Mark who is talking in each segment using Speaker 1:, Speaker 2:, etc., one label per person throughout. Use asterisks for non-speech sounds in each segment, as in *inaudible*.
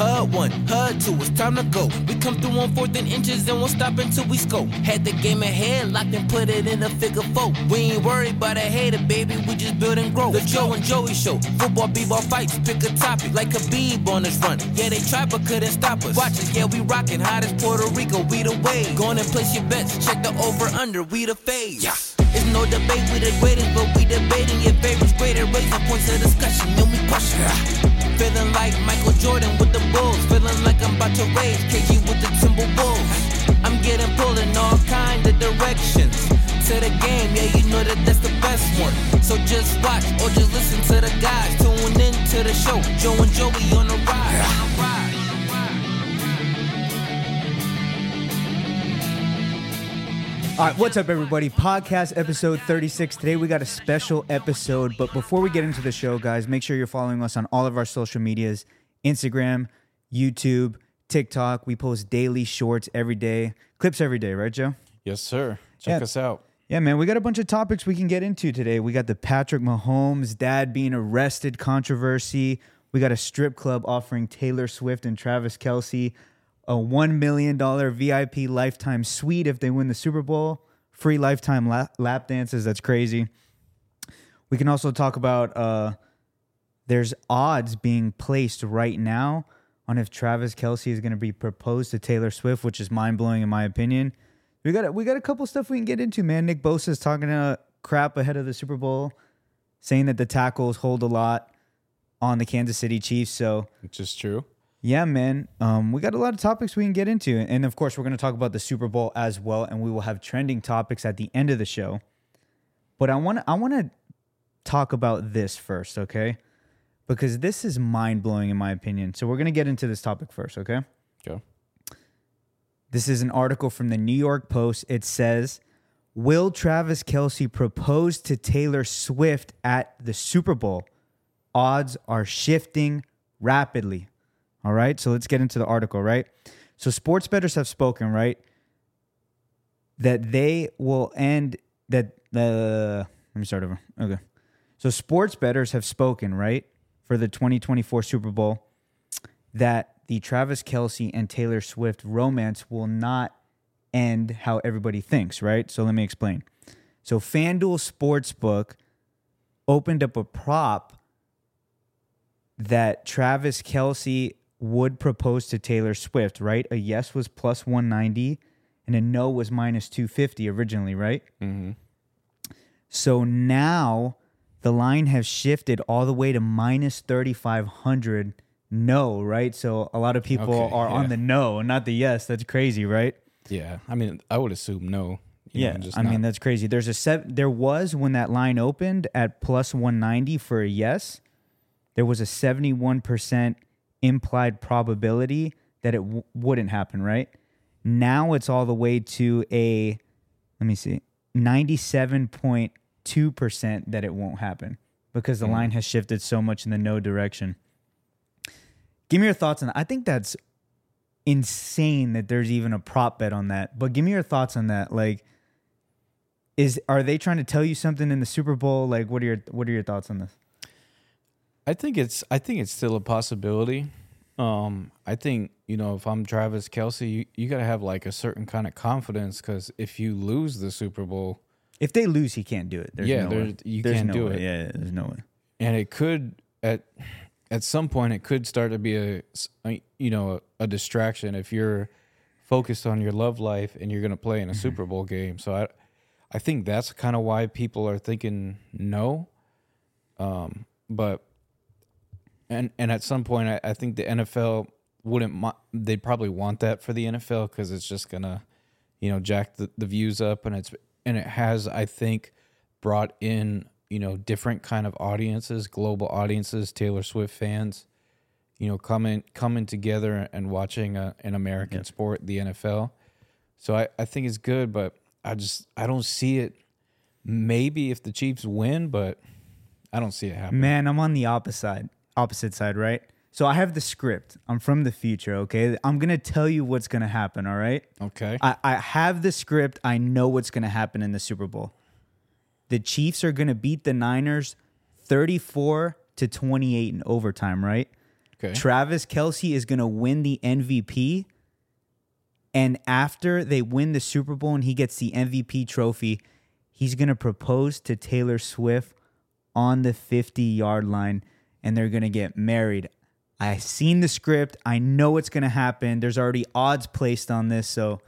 Speaker 1: HUD one, HUD two, it's time to go. We come through on fourth and inches and won't stop until we scope. Had the game ahead, locked and put it in a figure four. We ain't worried about a hater, baby, we just build and grow. The Joe and Joey show, football, b-ball fights, pick a topic like Khabib on this run. Yeah, they tried but couldn't stop us. Watch us, yeah, we rockin' hot as Puerto Rico, we the wave. Go on and place your bets, check the over under, we the phase. Yeah. It's no debate, we the greatest, but we debating your favorites greater. Raising points of discussion, then we push it. Feeling like Michael Jordan with the Bulls. Feeling like I'm about to raise KG with the Timberwolves. I'm getting pulled in all kind of directions. To the game, yeah, you know that that's the best one. So just watch or just listen to the guys. Tune in to the show. Joe and Joey on the ride. On the ride.
Speaker 2: All right, what's up, everybody? Podcast episode 36. Today we got a special episode, but before we get into the show, guys, make sure you're following us on all of our social medias Instagram, YouTube, TikTok. We post daily shorts every day, clips every day, right, Joe?
Speaker 3: Yes, sir. Check
Speaker 2: Yeah.
Speaker 3: us out.
Speaker 2: Yeah, man, we got a bunch of topics we can get into today. We got the Patrick Mahomes dad being arrested controversy. We got a strip club offering Taylor Swift and Travis Kelce a $1 million VIP lifetime suite if they win the Super Bowl, free lifetime la- lap dances. That's crazy. We can also talk about uh, there's odds being placed right now on if Travis Kelce is going to be proposed to Taylor Swift, which is mind blowing in my opinion. We got we got a couple stuff we can get into, man. Nick Bosa is talking uh, crap ahead of the Super Bowl, saying that the tackles hold a lot on the Kansas City Chiefs. So
Speaker 3: Which is true.
Speaker 2: Yeah, man. Um, we got a lot of topics we can get into, and of course, we're going to talk about the Super Bowl as well, and we will have trending topics at the end of the show. But I want to I want to talk about this first, okay? Because this is mind blowing in my opinion. So we're going to get into this topic first, okay?
Speaker 3: Go.
Speaker 2: This is an article from the New York Post. It says, "Will Travis Kelce propose to Taylor Swift at the Super Bowl? Odds are shifting rapidly." All right, so let's get into the article, right? So sports bettors have spoken, right? That they will end that the let me start over. Okay. So sports bettors have spoken, right, for the 2024 Super Bowl that the Travis Kelce and Taylor Swift romance will not end how everybody thinks, right? So let me explain. So FanDuel Sportsbook opened up a prop that Travis Kelce would propose to Taylor Swift, right? A yes was plus 190 and a no was minus 250 originally, right?
Speaker 3: Mm-hmm.
Speaker 2: So now the line has shifted all the way to minus 3,500 no, right? So a lot of people
Speaker 3: Okay,
Speaker 2: are on the no, not the yes. That's crazy, right?
Speaker 3: Yeah. I mean, I would assume no.
Speaker 2: Yeah,
Speaker 3: know,
Speaker 2: I mean that's crazy. There's a seven. There was when that line opened at plus 190 for a yes. There was a 71 percent implied probability that it w- wouldn't happen. Right now, it's all the way to a let me see 97.2 percent that it won't happen because the
Speaker 3: Mm.
Speaker 2: line has shifted so much in the no direction. Give me your thoughts on that. I think that's insane that there's even a prop bet on that. But give me your thoughts on that. Like, is are they trying to tell you something in the Super Bowl? Like, what are your what are your thoughts on this?
Speaker 3: I think it's I think it's still a possibility. Um, I think you know if I'm Travis Kelce, you, you got to have like a certain kind of confidence because if you lose the Super Bowl,
Speaker 2: If they lose, he can't do it. There's
Speaker 3: Yeah,
Speaker 2: no
Speaker 3: there's- you
Speaker 2: There's
Speaker 3: can't
Speaker 2: no
Speaker 3: do
Speaker 2: way.
Speaker 3: it.
Speaker 2: Yeah, there's no way.
Speaker 3: and it could at at some point it could start to be a a- you know a, a distraction if you're focused on your love life and you're going to play in a Super Bowl game. So I I think that's kind of why people are thinking no. Um, but and and at some point I, I think the NFL wouldn't they'd probably want that for the NFL because it's just gonna you know jack the, the views up. And it's and it has I think brought in you know different kind of audiences global audiences Taylor Swift fans you know coming coming together and watching a, an American sport the NFL so I, I think it's good but I just I don't see it. Maybe if the Chiefs win but I don't see it happening.
Speaker 2: Man, I'm on the opposite side. Opposite side, right? So I have the script. I'm from the future. Okay, I'm gonna tell you what's gonna happen. All right.
Speaker 3: okay
Speaker 2: I, I have the script. I know what's to happen in the Super Bowl. The Chiefs are to beat the Niners 34 to 28 in overtime, right?
Speaker 3: Okay.
Speaker 2: Travis Kelce is to win the MVP. And after they win the Super Bowl and he gets the MVP trophy, he's to propose to Taylor Swift on the 50 yard line and they're going to get married. I've seen the script. I know it's going to happen. There's already odds placed on this. So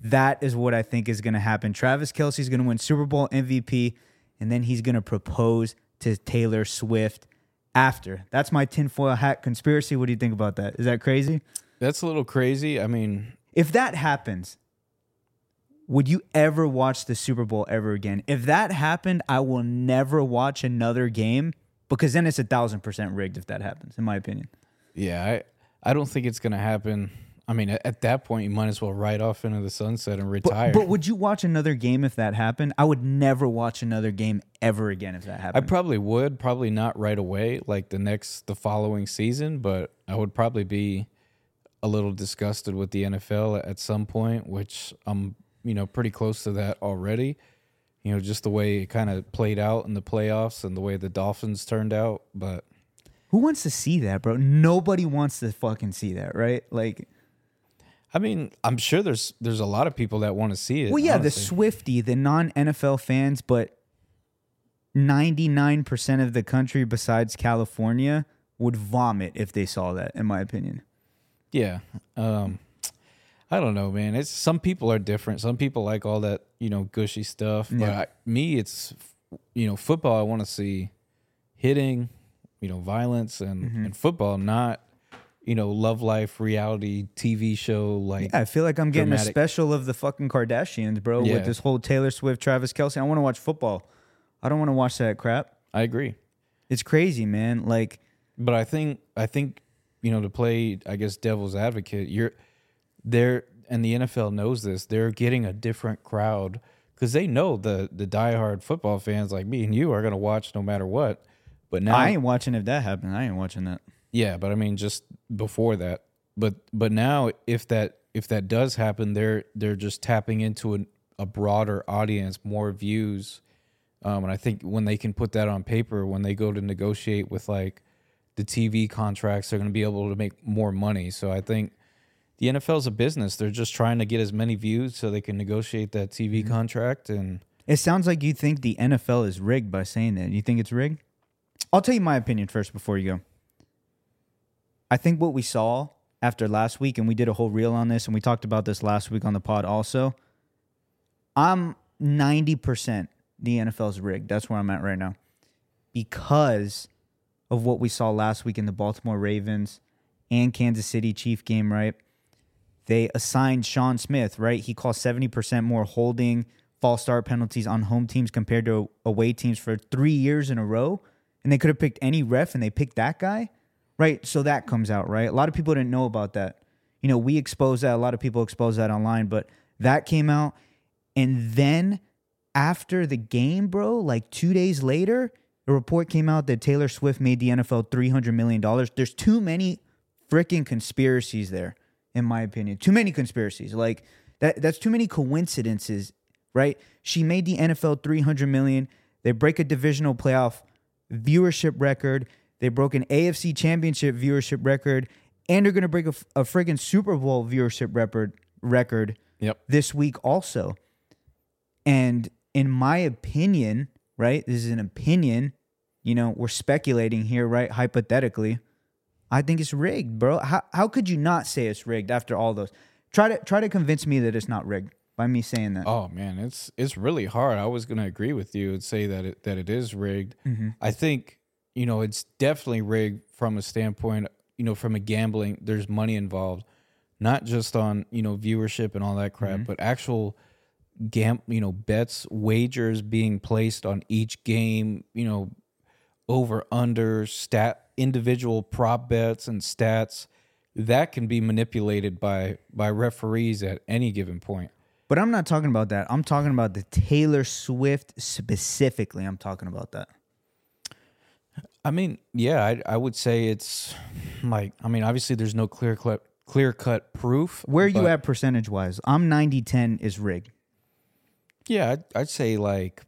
Speaker 2: that is what I think is going to happen. Travis Kelce is going to win Super Bowl MVP and then he's going to propose to Taylor Swift after. That's my tinfoil hat conspiracy. What do you think about that? Is that crazy?
Speaker 3: That's a little crazy. I mean,
Speaker 2: If that happens, would you ever watch the Super Bowl ever again? If that happened, I will never watch another game because then it's a thousand percent rigged if that happens, in my opinion.
Speaker 3: yeah, I I don't think it's gonna happen. I mean, at, at that point, you might as well ride off into the sunset and retire.
Speaker 2: but would you watch another game if that happened? I would never watch another game ever again if that happened.
Speaker 3: I probably would, probably not right away, like the next, the following season, but I would probably be a little disgusted with the NFL at some point, which I'm, you know, pretty close to that already. You know, just the way it kind of played out in the playoffs and the way the Dolphins turned out. But
Speaker 2: Who wants to see that, bro? Nobody wants to fucking see that, right? Like,
Speaker 3: I mean, I'm sure there's there's a lot of people that want to see it.
Speaker 2: well, yeah, the. Swifty, the non NFL fans, but 99% of the country besides California would vomit if they saw that, in my opinion.
Speaker 3: Yeah. Um I don't know, man. It's some people are different. Some people like all that, you know, gushy stuff. But
Speaker 2: Yeah.
Speaker 3: I, me, it's you know, football. I want to see hitting, you know, violence and
Speaker 2: Mm-hmm.
Speaker 3: and football, not you know, love life reality TV show like.
Speaker 2: Yeah, I feel like I'm getting a special of the fucking Kardashians, bro,
Speaker 3: Yeah.
Speaker 2: with this whole Taylor Swift, Travis Kelce. I want to watch football. I don't want to watch that crap.
Speaker 3: I agree,
Speaker 2: It's crazy, man. Like,
Speaker 3: but I think I think you know to play, I guess, devil's advocate. You're there, and the NFL knows this. They're getting a different crowd because they know the the diehard football fans like me and you are gonna watch no matter what. But now
Speaker 2: I ain't watching if that happened. I ain't watching that.
Speaker 3: Yeah, but I mean just before that. But but now if that if that does happen, they're they're just tapping into an, a broader audience, more views. Um, and I think when they can put that on paper, when they go to negotiate with like the TV contracts, they're going to be able to make more money. So I think the NFL is a business. They're just trying to get as many views so they can negotiate that TV mm-hmm. contract. And
Speaker 2: It sounds like you think the NFL is rigged by saying that. You think it's rigged? I'll tell you my opinion first before you go. I think what we saw after last week, and we did a whole reel on this, and we talked about this last week on the pod also. I'm 90% the NFL's rigged. That's where I'm at right now. Because of what we saw last week in the Baltimore Ravens and Kansas City Chief game, right? They assigned Sean Smith, right? He cost 70% more holding false start penalties on home teams compared to away teams for three years in a row. And they could have picked any ref and they picked that guy, right? So that comes out, right? A lot of people didn't know about that. You know, we exposed that. A lot of people exposed that online, but that came out. And then after the game, bro, like two days later, a report came out that Taylor Swift made the NFL $300 million. There's too many freaking conspiracies there, in my opinion. Too many conspiracies. Like, that, that's too many coincidences, right? She made the NFL 300 million. They break a divisional playoff viewership record. They broke an AFC championship viewership record. And they're going to break a, a friggin' Super Bowl viewership record record
Speaker 3: yep,
Speaker 2: this week also. And in my opinion, right? This is an opinion. You know, we're speculating here, right? Hypothetically. I think it's rigged, bro. How how could you not say it's rigged after all those? Try to try to convince me that it's not rigged by me saying that.
Speaker 3: Oh man, it's it's really hard. I was gonna agree with you and say that it that it is rigged. Mm-hmm. I think you know it's definitely rigged from a standpoint. You know, from a gambling, there's money involved, not just on you know viewership and all that crap, mm-hmm. but actual gam you know bets, wagers being placed on each game. You know, over under stat individual prop bets and stats that can be manipulated by by referees at any given point.
Speaker 2: But I'm not talking about that. I'm talking about the Taylor Swift specifically. I'm talking about that.
Speaker 3: I mean, yeah, I, I would say it's like I mean, obviously there's no clear cut clear cut proof.
Speaker 2: Where are you at percentage wise? I'm 90 10 is rigged.
Speaker 3: Yeah, I'd, I'd say like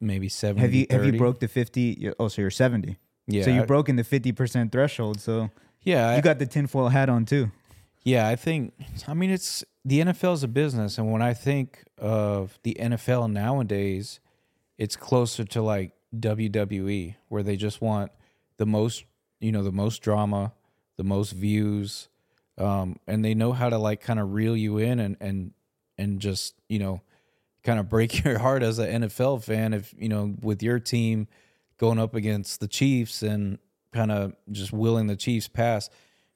Speaker 3: maybe 70
Speaker 2: Have you have you broke the 50? Oh, so you're 70.
Speaker 3: Yeah,
Speaker 2: So you've broken the 50% threshold. So
Speaker 3: Yeah,
Speaker 2: You got the tinfoil hat on too.
Speaker 3: Yeah, I think I mean it's the NFL is a business and when I think of the NFL nowadays, it's closer to like WWE where they just want the most, you know, the most drama, the most views, um, and they know how to like kind of reel you in and and and just, you know, kind of break *laughs* your heart as an NFL fan if, you know, with your team going up against the Chiefs and kind of just willing the Chiefs pass.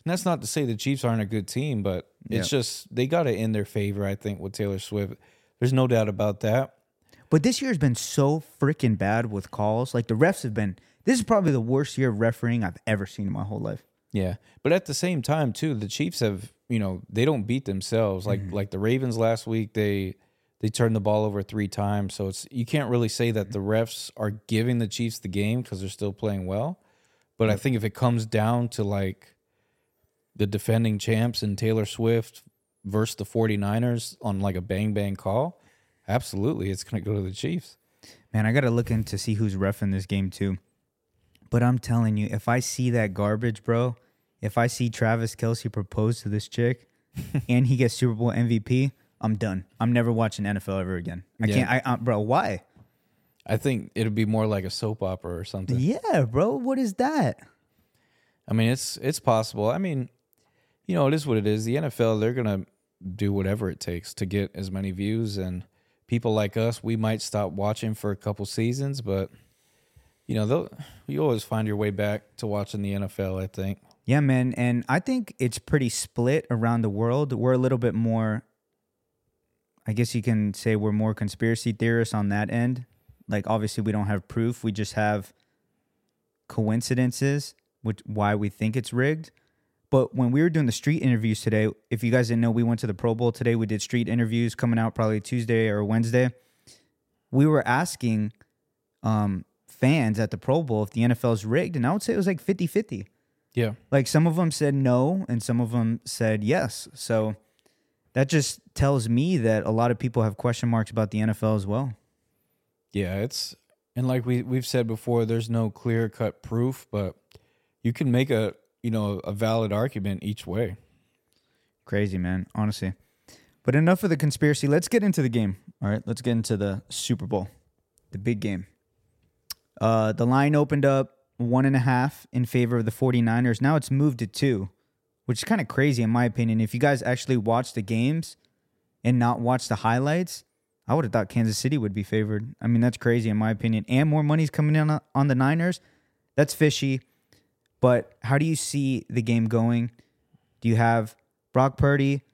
Speaker 3: And that's not to say the Chiefs aren't a good team, but it's just they got it in their favor, I think, with Taylor Swift. There's no doubt about that.
Speaker 2: But this year's been so freaking bad with calls. Like the refs have been. This is probably the worst year of refereeing I've ever seen in my whole life.
Speaker 3: Yeah. But at the same time, too, the Chiefs have, you know, they don't beat themselves. Like mm-hmm. like the Ravens last week, they they turned the ball over three times. So it's you can't really say that the refs are giving the Chiefs the game because they're still playing well. But I think if it comes down to like the defending champs and Taylor Swift versus the 49ers on like a bang bang call, absolutely it's gonna go to the Chiefs.
Speaker 2: Man, I got to look in to see who's ref in this game too. But I'm telling you, if I see that garbage, bro, if I see Travis Kelce propose to this chick *laughs* and he gets Super Bowl MVP, I'm done. I'm never watching NFL ever again. I
Speaker 3: Yeah.
Speaker 2: can't. I, I bro, why?
Speaker 3: I think it'd be more like a soap opera or something.
Speaker 2: Yeah, bro. What is that?
Speaker 3: I mean, it's it's possible. I mean, you know, it is what it is. The NFL, they're gonna do whatever it takes to get as many views, and people like us, we might stop watching for a couple seasons, but you know, they'll you always find your way back to watching the NFL. I think.
Speaker 2: Yeah, man. And I think it's pretty split around the world. We're a little bit more, I guess you can say we're more conspiracy theorists on that end. Like, obviously, we don't have proof. We just have coincidences, which why we think it's rigged. But when we were doing the street interviews today, if you guys didn't know, we went to the Pro Bowl today. We did street interviews coming out probably Tuesday or Wednesday. We were asking um, fans at the Pro Bowl if the NFL is rigged, and I would say it was like 50 50.
Speaker 3: Yeah,
Speaker 2: Like some of them said no, and some of them said yes. So that just tells me that a lot of people have question marks about the NFL as well.
Speaker 3: yeah. It's and like we we've said before, there's no clear cut proof, but you can make a you know a valid argument each way.
Speaker 2: Crazy, man, honestly. But enough of the conspiracy. Let's get into the game. All right, let's get into the Super Bowl, the big game. Uh, the line opened up one and a half in favor of the 49ers. Now it's moved to two, which is kind of crazy in my opinion. If you guys actually watch the games and not watch the highlights, I would have thought Kansas City would be favored. I mean, that's crazy in my opinion. And more money's coming in on- the Niners. That's fishy. But how do you see the game going? Do you have Brock Purdy,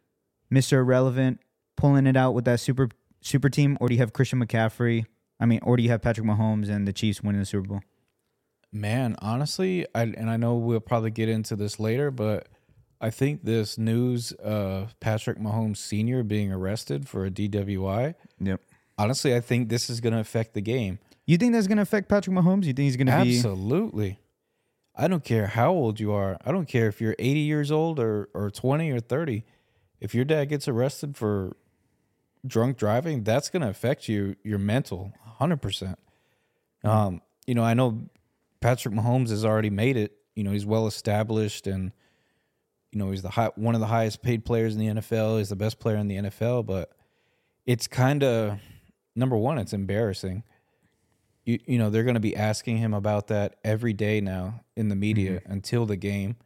Speaker 2: Mr. Irrelevant, pulling it out with that super super team, or do you have Christian McCaffrey? I mean, or do you have Patrick Mahomes and the Chiefs winning the Super Bowl?
Speaker 3: Man, honestly, I and I know we'll probably get into this later, but I think this news of Patrick Mahomes Sr. being arrested for a DWI,
Speaker 2: Yep.
Speaker 3: honestly, I think this is going to affect the game.
Speaker 2: You think that's going to affect Patrick Mahomes? You think he's going to be?
Speaker 3: Absolutely. I don't care how old you are. I don't care if you're 80 years old or, or 20 or 30. If your dad gets arrested for drunk driving, that's going to affect you, your mental, 100%. Um, you know, I know Patrick Mahomes has already made it. You know, he's well established and, you know, he's the high, one of the highest paid players in the NFL. He's the best player in the NFL, but it's kind of, number one, it's embarrassing. You, you know they're going to be asking him about that every day now in the media mm-hmm. until the game.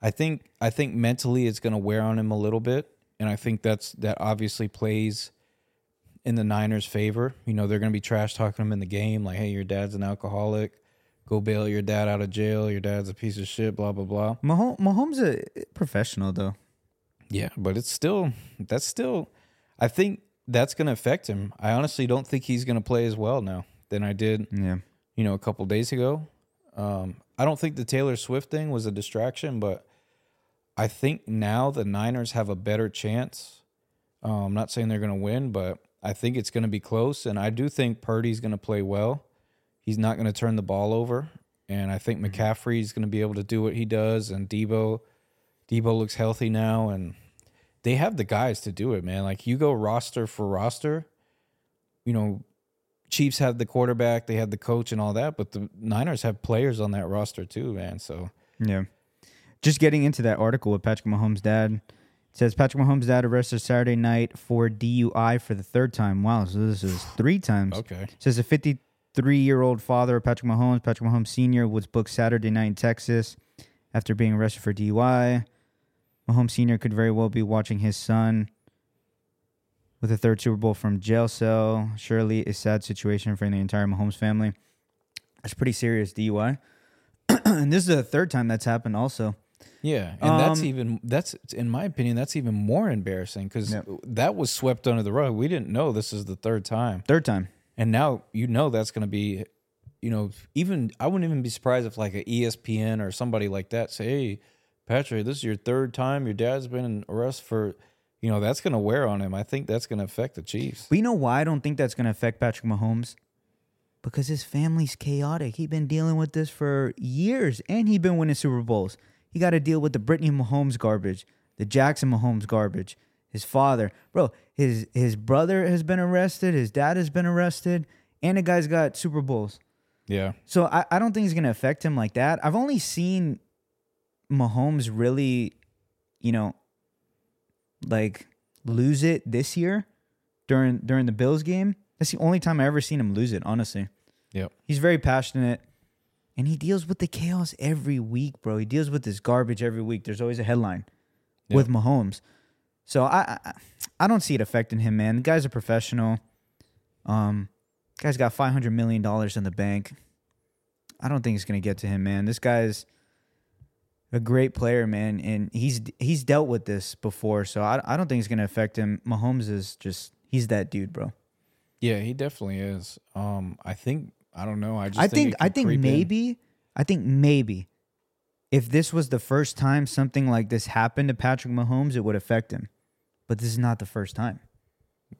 Speaker 3: I think i think mentally it's going to wear on him a little bit and i think that's that obviously plays in the niners favor. You know they're going to be trash talking him in the game like hey your dad's an alcoholic go bail your dad out of jail your dad's a piece of shit blah blah blah
Speaker 2: Mahomes, Mahomes a professional though.
Speaker 3: yeah but it's still that's still i think that's going to affect him i honestly don't think he's going to play as well now than i did
Speaker 2: Yeah.
Speaker 3: you know, a couple days ago. Um, I don't think the Taylor Swift thing was a distraction, but I think now the Niners have a better chance. Um, I'm not saying they're going to win, but I think it's going to be close. And I do think Purdy's going to play well. He's not going to turn the ball over. And I think mm-hmm. McCaffrey is going to be able to do what he does. And Deebo, Deebo looks healthy now. And they have the guys to do it, man. Like you go roster for roster, you know, Chiefs have the quarterback, they have the coach and all that, but the Niners have players on that roster too, man. So
Speaker 2: Yeah. just getting into that article with Patrick Mahomes' dad. It says Patrick Mahomes' dad arrested Saturday night for DUI for the third time. Wow, so this is three times.
Speaker 3: Okay.
Speaker 2: It says a 53 year old father of Patrick Mahomes, Patrick Mahomes Sr., was booked Saturday night in Texas after being arrested for DUI. Mahomes Sr. could very well be watching his son with a third Super Bowl from jail cell. Surely a sad situation for the entire Mahomes family. That's pretty serious DUI. *clears throat* and this is the third time that's happened also.
Speaker 3: Yeah, and that's
Speaker 2: Um,
Speaker 3: even that's in my opinion that's even more embarrassing because
Speaker 2: Yep.
Speaker 3: that was swept under the rug. We didn't know this is the third time,
Speaker 2: Third time.
Speaker 3: And now you know that's going to be, you know, even I wouldn't even be surprised if like a E ESPN or somebody like that say, "Hey, Patrick, this is your third time. Your dad's been in arrest for." You know that's going to wear on him. I think that's going to affect the Chiefs.
Speaker 2: But you know why I don't think that's going to affect Patrick Mahomes? Because his family's chaotic. He's been dealing with this for years and he's been winning Super Bowls. He got to deal with the Brittany Mahomes garbage, the Jackson Mahomes garbage, his father. Bro, his his brother has been arrested, his dad has been arrested, and the guy's got Super Bowls.
Speaker 3: Yeah,
Speaker 2: So I, I don't think it's going to affect him like that. I've only seen Mahomes really, you know, like lose it this year during during the Bills game. That's the only time I ever seen him lose it, honestly.
Speaker 3: yep.
Speaker 2: He's very passionate and he deals with the chaos every week, bro. He deals with this garbage every week. There's always a headline with Mahomes. So I, I I don't see it affecting him, man. The guy's a professional. Um guy's got 500 million dollars in the bank. I don't think it's going to get to him, man. This guy's a great player, man, and he's he's dealt with this before, so I I don't think it's going to affect him. Mahomes is just he's that dude, bro.
Speaker 3: Yeah, he definitely is. Um, I think I don't know. I just
Speaker 2: I
Speaker 3: think
Speaker 2: think I think
Speaker 3: creep in.
Speaker 2: maybe I think maybe if this was the first time something like this happened to Patrick Mahomes, it would affect him. But this is not the first time.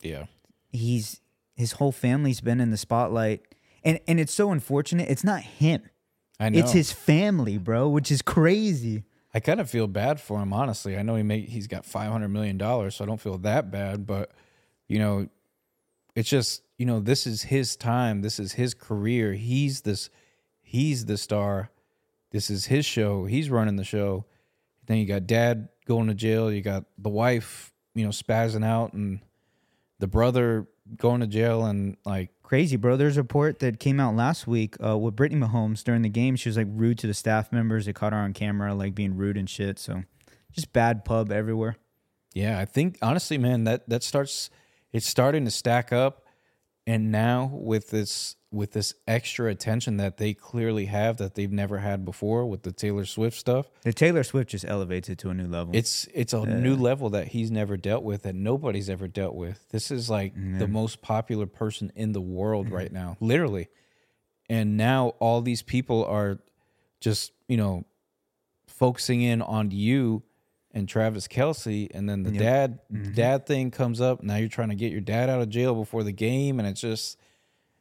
Speaker 3: Yeah,
Speaker 2: He's his whole family's been in the spotlight. And and it's so unfortunate. It's not him.
Speaker 3: I know.
Speaker 2: It's his family, bro, which is crazy.
Speaker 3: I kind of feel bad for him, honestly. I know he make he's got five hundred million dollars, so I don't feel that bad. But you know, it's just you know this is his time. This is his career. He's this. He's the star. This is his show. He's running the show. Then you got dad going to jail. You got the wife, you know, spazzing out, and the brother going to jail, and like
Speaker 2: Crazy, bro. There's a report that came out last week uh, with Brittany Mahomes during the game. She was like rude to the staff members. They caught her on camera, like being rude and shit. So just bad pub everywhere.
Speaker 3: Yeah, I think honestly, man, that that starts it's starting to stack up and now with this with this extra attention that they clearly have that they've never had before with the Taylor Swift stuff,
Speaker 2: The Taylor Swift just elevates it to a new level.
Speaker 3: it's it's a new level that he's never dealt with that nobody's ever dealt with. This is like the most popular person in the world mm-hmm. right now, literally. And now all these people are just, you know, focusing in on you and Travis Kelce, and then the dad mm-hmm. dad thing comes up. Now you're trying to get your dad out of jail before the game, and it's just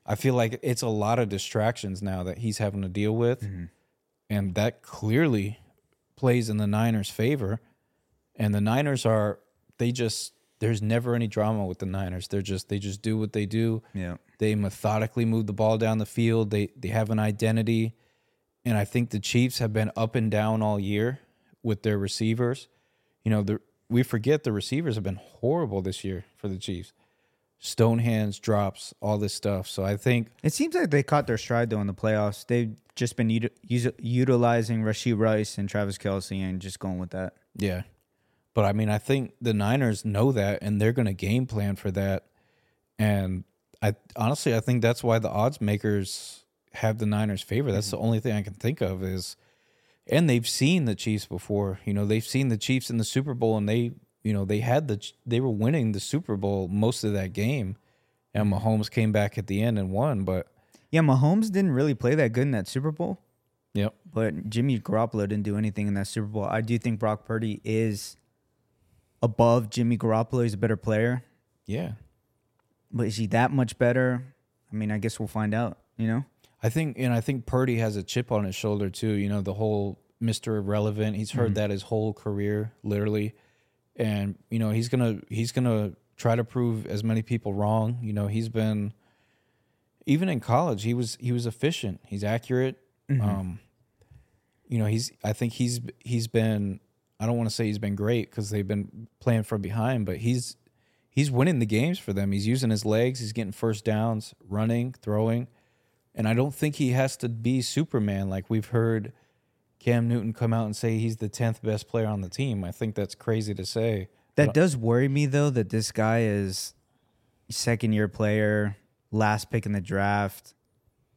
Speaker 3: I feel like it's a lot of distractions now that he's having to deal with, mm-hmm. and that clearly plays in the Niners' favor. And the Niners are they just there's never any drama with the Niners. They're just they just do what they do.
Speaker 2: yeah.
Speaker 3: They methodically move the ball down the field. They they have an identity. And I think the Chiefs have been up and down all year with their receivers. You know, the we forget the receivers have been horrible this year for the Chiefs. Stone hands, drops, all this stuff. So I think
Speaker 2: It seems like they caught their stride though in the playoffs. They've just been uti- us- utilizing Rashee Rice and Travis Kelce and just going with that.
Speaker 3: Yeah. But I mean, I think the Niners know that and they're going to game plan for that. And I honestly, I think that's why the odds makers have the Niners favor. That's mm-hmm. the only thing I can think of is, and they've seen the Chiefs before. You know, they've seen the Chiefs in the Super Bowl and they, you know, they had the, they were winning the Super Bowl most of that game. And Mahomes came back at the end and won. But,
Speaker 2: Yeah, Mahomes didn't really play that good in that Super Bowl,
Speaker 3: yep.
Speaker 2: but Jimmy Garoppolo didn't do anything in that Super Bowl. I do think Brock Purdy is above Jimmy Garoppolo. He's a better player,
Speaker 3: Yeah.
Speaker 2: but is he that much better? I mean, I guess we'll find out. You know,
Speaker 3: I think, and I think Purdy has a chip on his shoulder too. You know, the whole Mister Irrelevant. He's heard that his whole career, literally, and you know he's gonna he's gonna try to prove as many people wrong. You know, he's been even in college. He was he was efficient. He's accurate. Um, you know, he's I think he's he's been I don't want to say he's been great because they've been playing from behind, but he's he's winning the games for them. He's using his legs, he's getting first downs, running, throwing. And I don't think he has to be Superman like we've heard Cam Newton come out and say he's the 10th best player on the team. I think that's crazy to say.
Speaker 2: That does worry me though that this guy is second year player, last pick in the draft.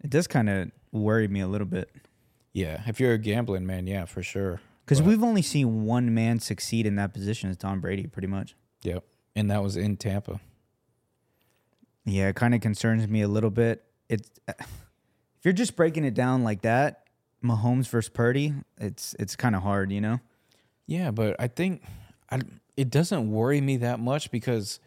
Speaker 2: It does kind of worry me a little bit
Speaker 3: Yeah, if you're a gambling man, yeah, for sure.
Speaker 2: because we've only seen one man succeed in that position as Tom Brady, pretty much.
Speaker 3: Yep. And that was in Tampa.
Speaker 2: Yeah, it kind of concerns me a little bit. It's if you're just breaking it down like that, Mahomes versus Purdy, it's it's kind of hard, you know.
Speaker 3: Yeah, but I think I, it doesn't worry me that much because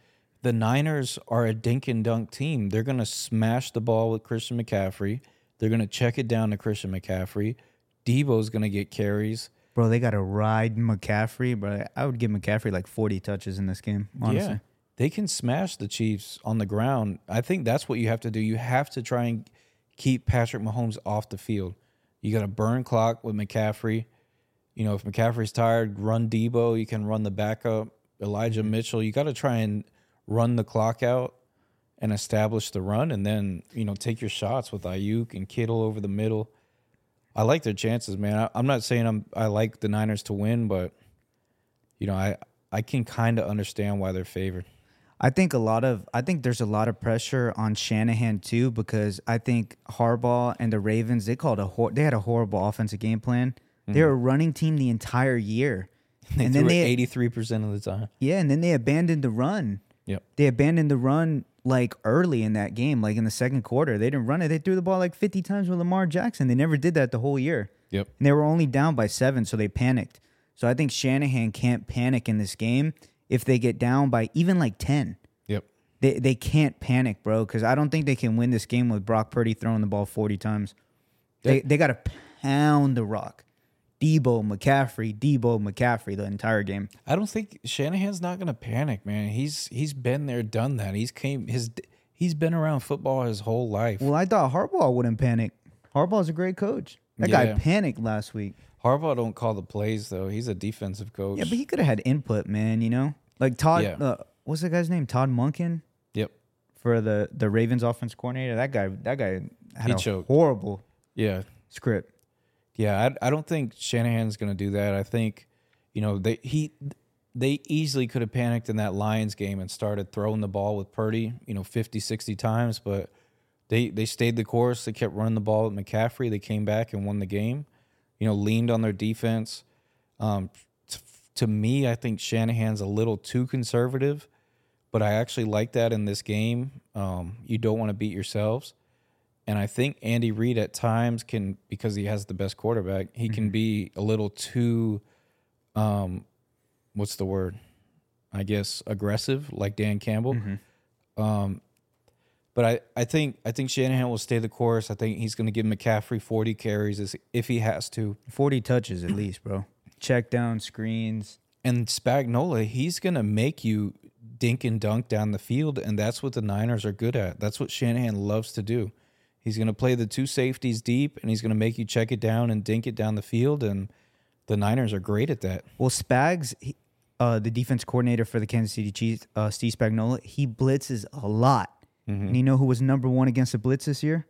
Speaker 3: the Niners are a dink and dunk team. They're going to smash the ball with Christian McCaffrey. They're going to check it down to Christian McCaffrey. Deebo's going to get carries.
Speaker 2: Bro, they got to ride McCaffrey, but I would give McCaffrey like 40 touches in this game, honestly.
Speaker 3: Yeah, they can smash the Chiefs on the ground. I think that's what you have to do. You have to try and keep Patrick Mahomes off the field. You got to burn clock with McCaffrey. You know, if McCaffrey's tired, run Deebo. You can run the backup, Elijah mm-hmm. Mitchell. You got to try and run the clock out and establish the run, and then you know take your shots with Aiyuk and Kittle over the middle. I like their chances, man. I, I'm not saying I'm I like the Niners to win, but you know I I can kind of understand why they're favored.
Speaker 2: I think a lot of I think there's a lot of pressure on Shanahan too because I think Harbaugh and the Ravens they called a hor- they had a horrible offensive game plan. They were a mm-hmm. running team the entire year, *laughs*
Speaker 3: They
Speaker 2: and
Speaker 3: threw
Speaker 2: then they
Speaker 3: eighty three percent of the time.
Speaker 2: yeah, and then they abandoned the run.
Speaker 3: Yep.
Speaker 2: They abandoned the run like early in that game, like in the second quarter. They didn't run it. They threw the ball like 50 times with Lamar Jackson. They never did that the whole year.
Speaker 3: Yep.
Speaker 2: And they were only down by seven, so they panicked. So I think Shanahan can't panic in this game if they get down by even like 10.
Speaker 3: Yep.
Speaker 2: They they can't panic, bro, because I don't think they can win this game with Brock Purdy throwing the ball 40 times. They they got to pound the rock. Deebo, McCaffrey, Deebo, McCaffrey the entire game.
Speaker 3: I don't think Shanahan's not gonna panic, man. He's he's been there, done that. He's came his he's been around football his whole life.
Speaker 2: Well, I thought Harbaugh wouldn't panic. Harbaugh's a great coach. That guy panicked last week.
Speaker 3: Harbaugh don't call the plays though. He's a defensive coach.
Speaker 2: Yeah, but he could have had input, man. You know, like Todd.
Speaker 3: Yeah.
Speaker 2: Uh, what's the guy's name? Todd Monken
Speaker 3: yep.
Speaker 2: for the the Ravens offense coordinator. That guy. That guy had
Speaker 3: He
Speaker 2: a
Speaker 3: choked.
Speaker 2: horrible
Speaker 3: Yeah.
Speaker 2: script.
Speaker 3: Yeah, I, I don't think Shanahan's going to do that. I think, you know, they he they easily could have panicked in that Lions game and started throwing the ball with Purdy, you know, 50, 60 times, but they they stayed the course. They kept running the ball with McCaffrey. They came back and won the game. You know, leaned on their defense. Um, t- to me, I think Shanahan's a little too conservative, but I actually like that in this game. Um, you don't want to beat yourselves. And I think Andy Reid at times can, because he has the best quarterback, he can be a little too, um, what's the word? I guess aggressive, like Dan Campbell. Um, but I, I think I think Shanahan will stay the course. I think he's going to give McCaffrey forty carries if he has to.
Speaker 2: Forty touches at least, bro. Check down screens.
Speaker 3: And Spagnuolo, he's going to make you dink and dunk down the field, and that's what the Niners are good at. That's what Shanahan loves to do. He's going to play the two safeties deep, and he's going to make you check it down and dink it down the field, and the Niners are great at that.
Speaker 2: Well, Spags, he, uh, the defense coordinator for the Kansas City Chiefs, uh, Steve Spagnuolo, he blitzes a lot.
Speaker 3: Mm-hmm.
Speaker 2: And you know who was number one against the blitz this year?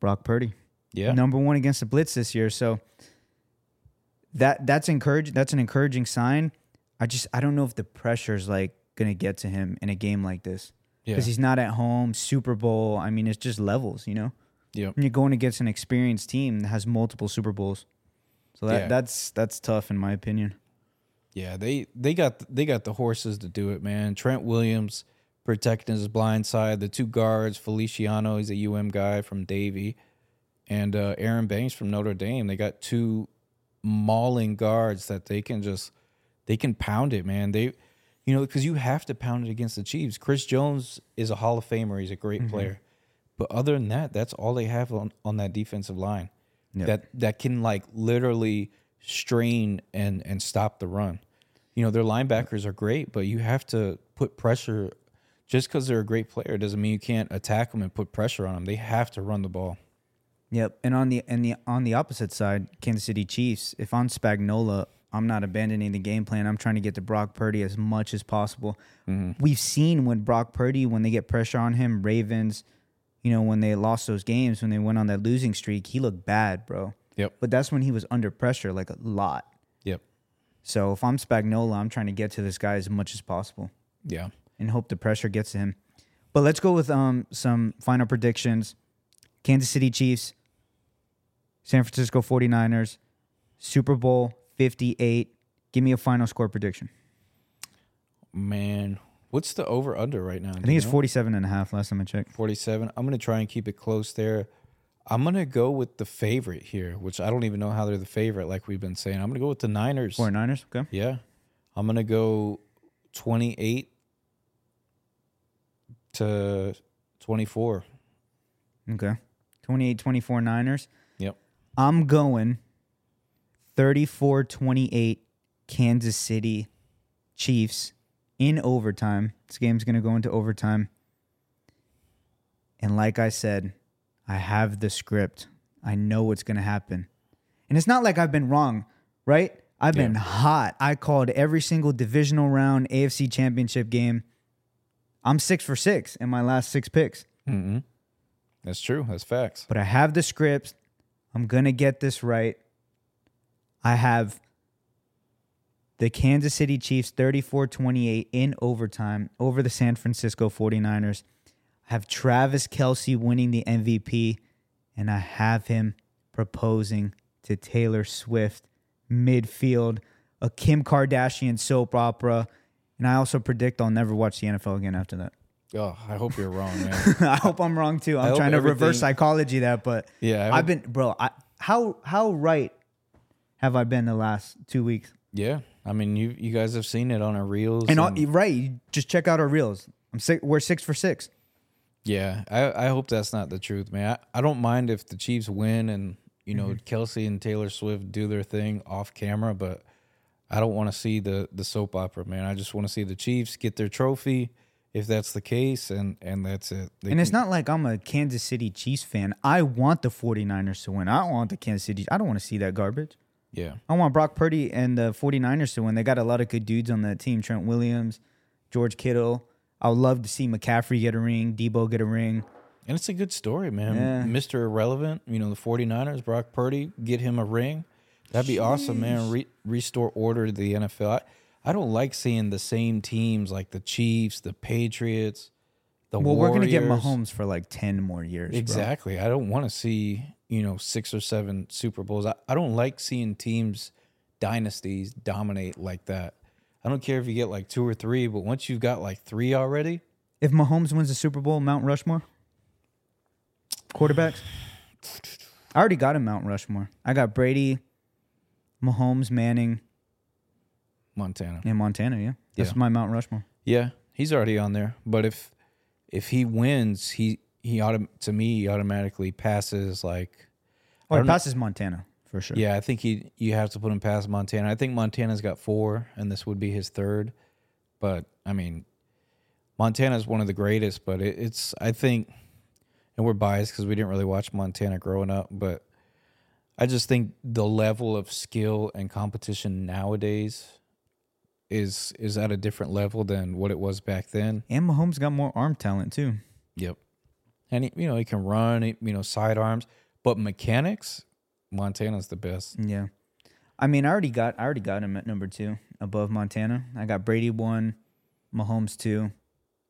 Speaker 2: Brock Purdy.
Speaker 3: Yeah,
Speaker 2: number one against the blitz this year. So that that's encouraging. That's an encouraging sign. I just I don't know if the pressure is like gonna get to him in a game like this
Speaker 3: yeah,
Speaker 2: because he's not at home. Super Bowl. I mean, it's just levels, you know.
Speaker 3: yeah.
Speaker 2: And you're going against an experienced team that has multiple Super Bowls. So that
Speaker 3: Yeah.
Speaker 2: that's that's tough in my opinion.
Speaker 3: Yeah, they they got they got the horses to do it, man. Trent Williams protecting his blind side. The two guards, Feliciano, he's a UM guy from Davie, and uh, Aaron Banks from Notre Dame. They got two mauling guards that they can just they can pound it, man. They you know because you have to pound it against the Chiefs. Chris Jones is a Hall of Famer. He's a great player, but other than that, that's all they have on on that defensive line.
Speaker 2: Yep.
Speaker 3: That that can like literally strain and and stop the run. You know, their linebackers are great, but you have to put pressure. Just because they're a great player doesn't mean you can't attack them and put pressure on them. They have to run the ball.
Speaker 2: Yep. And on the and the on the opposite side, Kansas City Chiefs, if I'm Spagnuolo, I'm not abandoning the game plan. I'm trying to get to Brock Purdy as much as possible. Mm-hmm. We've seen when Brock Purdy, when they get pressure on him, Ravens, you know, when they lost those games, when they went on that losing streak, he looked bad, bro.
Speaker 3: Yep.
Speaker 2: But that's when he was under pressure, like a lot.
Speaker 3: Yep.
Speaker 2: So if I'm Spagnuolo, I'm trying to get to this guy as much as possible
Speaker 3: Yeah.
Speaker 2: And hope the pressure gets to him. But let's go with um some final predictions. Kansas City Chiefs, San Francisco 49ers, Super Bowl 58. Give me a final score prediction.
Speaker 3: Man, what's the over under right now?
Speaker 2: I think it's 47 and a half last time I checked.
Speaker 3: 47. I'm going to try and keep it close there. I'm going to go with the favorite here, which I don't even know how they're the favorite, like we've been saying. I'm going to go with the Niners.
Speaker 2: 49ers, okay.
Speaker 3: Yeah. I'm going to go 28 to 24.
Speaker 2: Okay. 28 24 Niners.
Speaker 3: Yep.
Speaker 2: I'm going 34 28 Kansas City Chiefs in overtime. This game's going to go into overtime. And like I said, I have the script. I know what's going to happen. And it's not like I've been wrong, right? I've been hot. I called every single divisional round AFC championship game. I'm six for six in my last six picks
Speaker 3: Mm-hmm. That's true. That's facts.
Speaker 2: but I have the script. I'm going to get this right. I have the Kansas City Chiefs 34 28 in overtime over the San Francisco 49ers. I have Travis Kelce winning the MVP, and I have him proposing to Taylor Swift midfield, a Kim Kardashian soap opera. And I also predict I'll never watch the NFL again after that.
Speaker 3: Oh, I hope you're wrong, man. *laughs*
Speaker 2: I hope I'm wrong too. I'm trying to reverse psychology that, but
Speaker 3: Yeah, I
Speaker 2: I've been, bro. I, how how right have I been the last two weeks?
Speaker 3: yeah. I mean, you you guys have seen it on our reels.
Speaker 2: And all, right, just check out our reels. I'm six. We're six for six.
Speaker 3: Yeah, I, I hope that's not the truth, man. I, I don't mind if the Chiefs win and you know mm-hmm. Kelce and Taylor Swift do their thing off camera, but I don't want to see the the soap opera, man. I just want to see the Chiefs get their trophy, if that's the case, and and that's it. They
Speaker 2: And it's
Speaker 3: can-
Speaker 2: not like I'm a Kansas City Chiefs fan. I want the 49ers to win. I want the Kansas City. I don't want to see that garbage.
Speaker 3: yeah,
Speaker 2: I want Brock Purdy and the 49ers to win. They got a lot of good dudes on that team. Trent Williams, George Kittle. I would love to see McCaffrey get a ring, Deebo get a ring.
Speaker 3: and it's a good story, man.
Speaker 2: Yeah.
Speaker 3: Mr. Irrelevant, you know the 49ers, Brock Purdy, get him a ring. That'd be awesome, man. Re- restore order to the NFL. I, I don't like seeing the same teams like the Chiefs, the Patriots, the Warriors.
Speaker 2: Well, we're gonna get Mahomes for like 10 more years. bro.
Speaker 3: Exactly. I don't want to see, you know, six or seven Super Bowls. I, I don't like seeing teams, dynasties dominate like that. I don't care if you get like two or three, but once you've got like three already,
Speaker 2: If Mahomes wins the Super Bowl, Mount Rushmore? Quarterbacks? I already got him Mount Rushmore. I got Brady, Mahomes, Manning,
Speaker 3: Montana.
Speaker 2: and Montana, yeah. That's
Speaker 3: Yeah.
Speaker 2: my Mount Rushmore.
Speaker 3: Yeah, he's already on there. But if if he wins, he he autom- to me he automatically passes like
Speaker 2: Oh, he
Speaker 3: don't know-
Speaker 2: passes Montana for sure.
Speaker 3: Yeah, I think he you have to put him past Montana. I think Montana's got four, and this would be his third. But I mean, Montana's one of the greatest. But it, it's I think, and we're biased because we didn't really watch Montana growing up. But I just think the level of skill and competition nowadays is is at a different level than what it was back then.
Speaker 2: And Mahomes got more arm talent too.
Speaker 3: Yep, and he, you know he can run, he- you know sidearms, but mechanics, Montana's the best.
Speaker 2: Yeah. I mean, I already got I already got him at number two above Montana. I got Brady one, Mahomes two,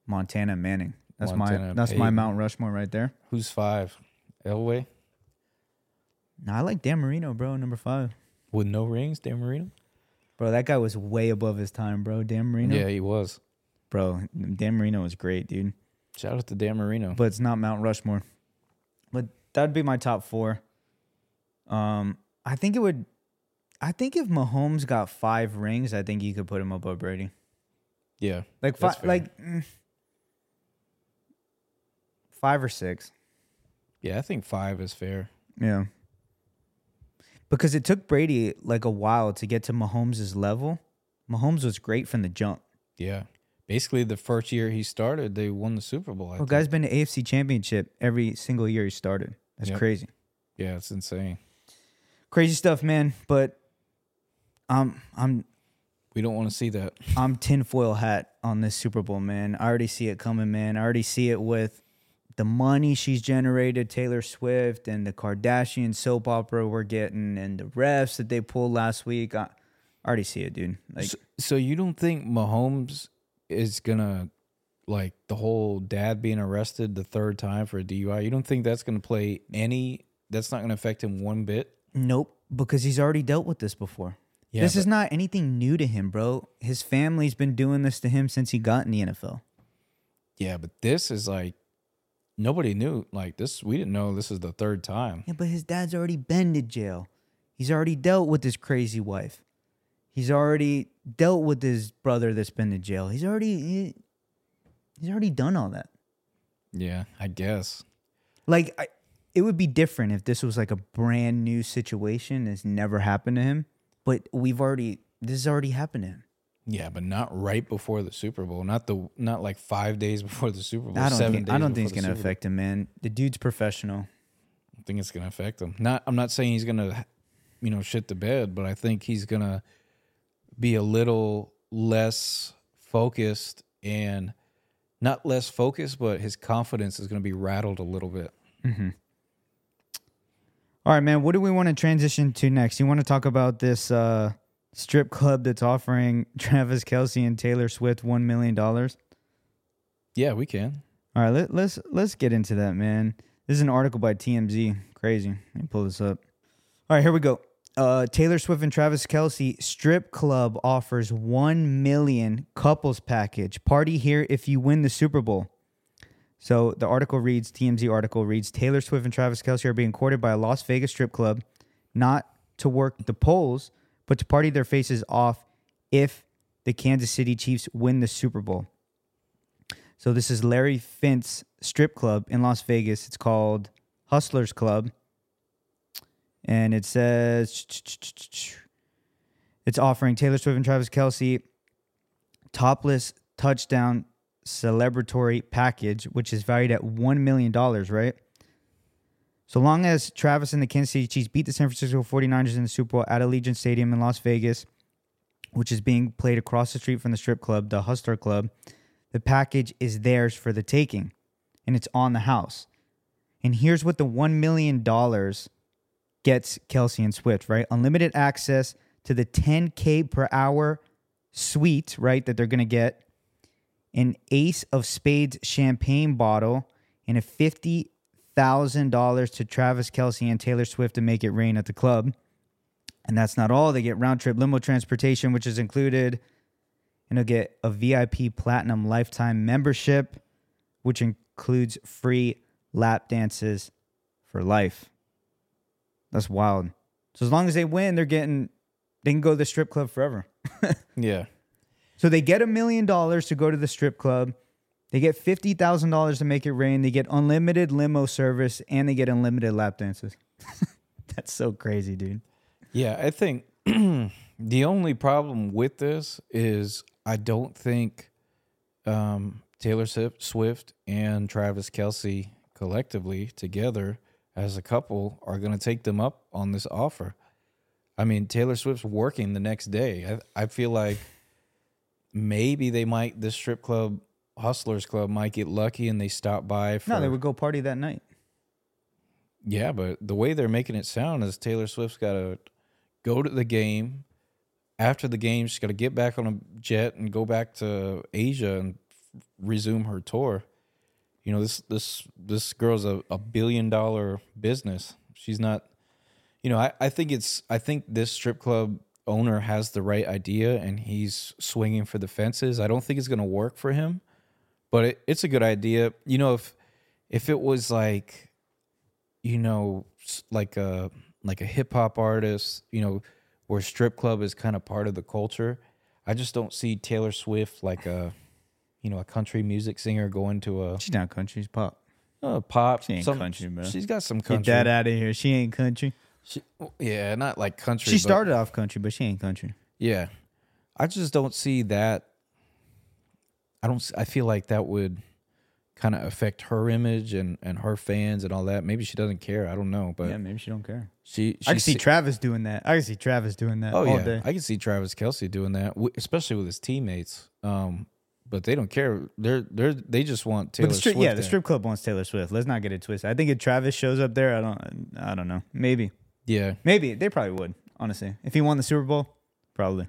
Speaker 2: Montana Manning. That's my
Speaker 3: Montana
Speaker 2: that's my Mount Rushmore right there.
Speaker 3: Who's five? Elway
Speaker 2: Now, I like Dan Marino, bro, number five.
Speaker 3: with no rings, Dan Marino.
Speaker 2: Bro, that guy was way above his time, bro. Dan Marino.
Speaker 3: Yeah, he was.
Speaker 2: Bro, Dan Marino was great, dude.
Speaker 3: Shout out to Dan Marino.
Speaker 2: But it's not Mount Rushmore. But that'd be my top four. Um, I think it would I think if Mahomes got five rings, I think you could put him above Brady.
Speaker 3: yeah,
Speaker 2: Like five like mm, five or six.
Speaker 3: yeah, I think five is fair.
Speaker 2: Yeah. Because it took Brady like a while to get to Mahomes' level. Mahomes was great from the jump.
Speaker 3: Yeah, basically the first year he started, they won the Super Bowl. I
Speaker 2: Well, guy's been to AFC Championship every single year he started. That's
Speaker 3: Yep.
Speaker 2: crazy.
Speaker 3: Yeah, it's insane.
Speaker 2: Crazy stuff, man. But I'm I'm
Speaker 3: We don't want to see that.
Speaker 2: I'm tinfoil hat on this Super Bowl, man. I already see it coming, man. I already see it with the money she's generated, Taylor Swift, and the Kardashian soap opera we're getting, and the refs that they pulled last week. I, I already see it, dude. Like,
Speaker 3: So, so you don't think Mahomes is gonna like the whole dad being arrested the third time for a DUI? You don't think that's gonna play any? That's not gonna affect him one bit.
Speaker 2: nope, because he's already dealt with this before.
Speaker 3: Yeah,
Speaker 2: this is not anything new to him, bro. His family's been doing this to him since he got in the NFL.
Speaker 3: Yeah, but this is like nobody knew. Like this, we didn't know this is the third time.
Speaker 2: Yeah, but his dad's already been to jail. He's already dealt with his crazy wife. He's already dealt with his brother that's been to jail. He's already he- he's already done all that.
Speaker 3: Yeah, I guess.
Speaker 2: Like I, it would be different if this was like a brand new situation that's never happened to him. But we've already this has already happened to him.
Speaker 3: Yeah, but not right before the Super Bowl. Not the not like five days before the Super Bowl.
Speaker 2: I don't
Speaker 3: seven
Speaker 2: think
Speaker 3: days
Speaker 2: I don't think it's gonna
Speaker 3: Super
Speaker 2: affect him, man. The dude's professional.
Speaker 3: I think it's gonna affect him. Not I'm not saying he's gonna you know shit the bed, but I think he's gonna be a little less focused and not less focused, but his confidence is gonna be rattled a little bit.
Speaker 2: All right, man. What do we want to transition to next? You want to talk about this uh, strip club that's offering *laughs* Travis Kelce and Taylor Swift one million dollars?
Speaker 3: Yeah, we can.
Speaker 2: All right, let, let's let's get into that, man. This is an article by TMZ. Crazy. Let me pull this up. All right, here we go. Uh, Taylor Swift and Travis Kelce strip club offers one million couples package. Party here if you win the Super Bowl. So the article reads TMZ article reads Taylor Swift and Travis Kelce are being courted by a Las Vegas strip club, not to work the polls, but to party their faces off if the Kansas City Chiefs win the Super Bowl. So this is Larry Flynt's strip club in Las Vegas. It's called Hustlers Club. And it says it's offering Taylor Swift and Travis Kelce topless touchdown celebratory package, which is valued at $1 million, right? So long as Travis and the Kansas City Chiefs beat the San Francisco 49ers in the Super Bowl at Allegiant Stadium in Las Vegas, which is being played across the street from the strip club, the Hustler Club, the package is theirs for the taking and it's on the house. And here's what the $1 million gets Kelce and Swift, right? Unlimited access to the 10K per hour suite, right? That they're going to get an Ace of Spades champagne bottle and a $50,000 to Travis Kelce and Taylor Swift to make it rain at the club. And that's not all. They get round trip limo transportation, which is included. And they'll get a VIP platinum lifetime membership, which includes free lap dances for life. That's wild. So as long as they win, they're getting they can go to the strip club forever. *laughs*
Speaker 3: Yeah.
Speaker 2: So they get a million dollars to go to the strip club. They get fifty thousand dollars to make it rain. They get unlimited limo service and they get unlimited lap dances. *laughs* That's so crazy, dude.
Speaker 3: Yeah, I think *clears throat* the only problem with this is I don't think um, Taylor Swift and Travis Kelce collectively together as a couple are going to take them up on this offer. I mean, Taylor Swift's working the next day. I, I feel like maybe they might, this strip club, Hustlers Club, might get lucky and they stop by for.
Speaker 2: No, they would go party that night.
Speaker 3: Yeah, but the way they're making it sound is Taylor Swift's got to go to the game. After the game, she's got to get back on a jet and go back to Asia and resume her tour. You know, this this this girl's a, a billion dollar business. She's not. You know, I, I think it's I think this strip club owner has the right idea and he's swinging for the fences. I don't think it's going to work for him, but it, it's a good idea. You know, if if it was like you know, like a like a hip hop artist, you know, where strip club is kind of part of the culture. I just don't see Taylor Swift like a, you know, a country music singer going to a,
Speaker 2: She's not country, she's pop.
Speaker 3: a pop.
Speaker 2: She ain't country, bro.
Speaker 3: She's got some country.
Speaker 2: Get that out of here. She ain't country.
Speaker 3: She, yeah, not like country.
Speaker 2: She started off country, but she ain't country.
Speaker 3: Yeah, I just don't see that. I don't. I feel like that would kind of affect her image and and her fans and all that. Maybe she doesn't care. I don't know, but
Speaker 2: yeah, maybe she don't care.
Speaker 3: she, she
Speaker 2: I can see
Speaker 3: se-
Speaker 2: Travis doing that. I can see Travis doing that
Speaker 3: Oh
Speaker 2: all
Speaker 3: yeah,
Speaker 2: day.
Speaker 3: I can see Travis Kelce doing that, especially with his teammates. Um, but they don't care. They're they're they just want Taylor
Speaker 2: But the strip,
Speaker 3: Swift.
Speaker 2: yeah, the strip club wants Taylor Swift. Let's not get it twisted. I think if Travis shows up there, I don't, I don't know. Maybe,
Speaker 3: Yeah,
Speaker 2: maybe they probably would. Honestly, if he won the Super Bowl, probably.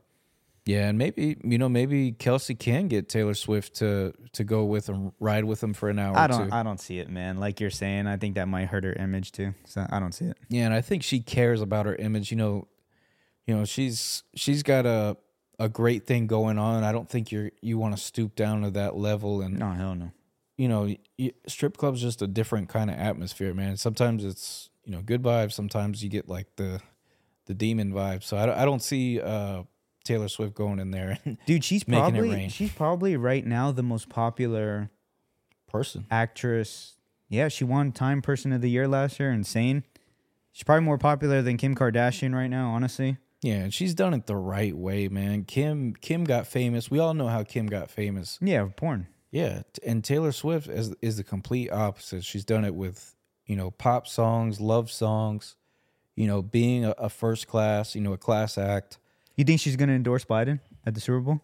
Speaker 3: Yeah, and maybe you know maybe Kelce can get Taylor Swift to to go with him, ride with him for an hour.
Speaker 2: I don't,
Speaker 3: two.
Speaker 2: I don't see it, man. Like you're saying, I think that might hurt her image too. So I don't see it.
Speaker 3: Yeah, and I think she cares about her image. You know, you know she's she's got a a great thing going on. I don't think you're you want to stoop down to that level. And
Speaker 2: No, hell no.
Speaker 3: you know, y strip club's just a different kind of atmosphere, man. Sometimes it's you know good vibes. Sometimes you get like the the demon vibe. So I, I don't see uh, Taylor Swift going in there and
Speaker 2: Dude, she's *laughs*
Speaker 3: Making it
Speaker 2: probably
Speaker 3: rain.
Speaker 2: she's probably right now the most popular
Speaker 3: person.
Speaker 2: actress. Yeah, she won Time Person of the Year last year. Insane. She's probably more popular than Kim Kardashian right now. Honestly,
Speaker 3: Yeah, she's done it the right way, man. Kim Kim got famous. We all know how Kim got famous.
Speaker 2: yeah, porn.
Speaker 3: Yeah, and Taylor Swift is is the complete opposite. She's done it with you know pop songs, love songs, you know being a, a first class, you know a class act.
Speaker 2: You think she's gonna endorse Biden at the Super Bowl?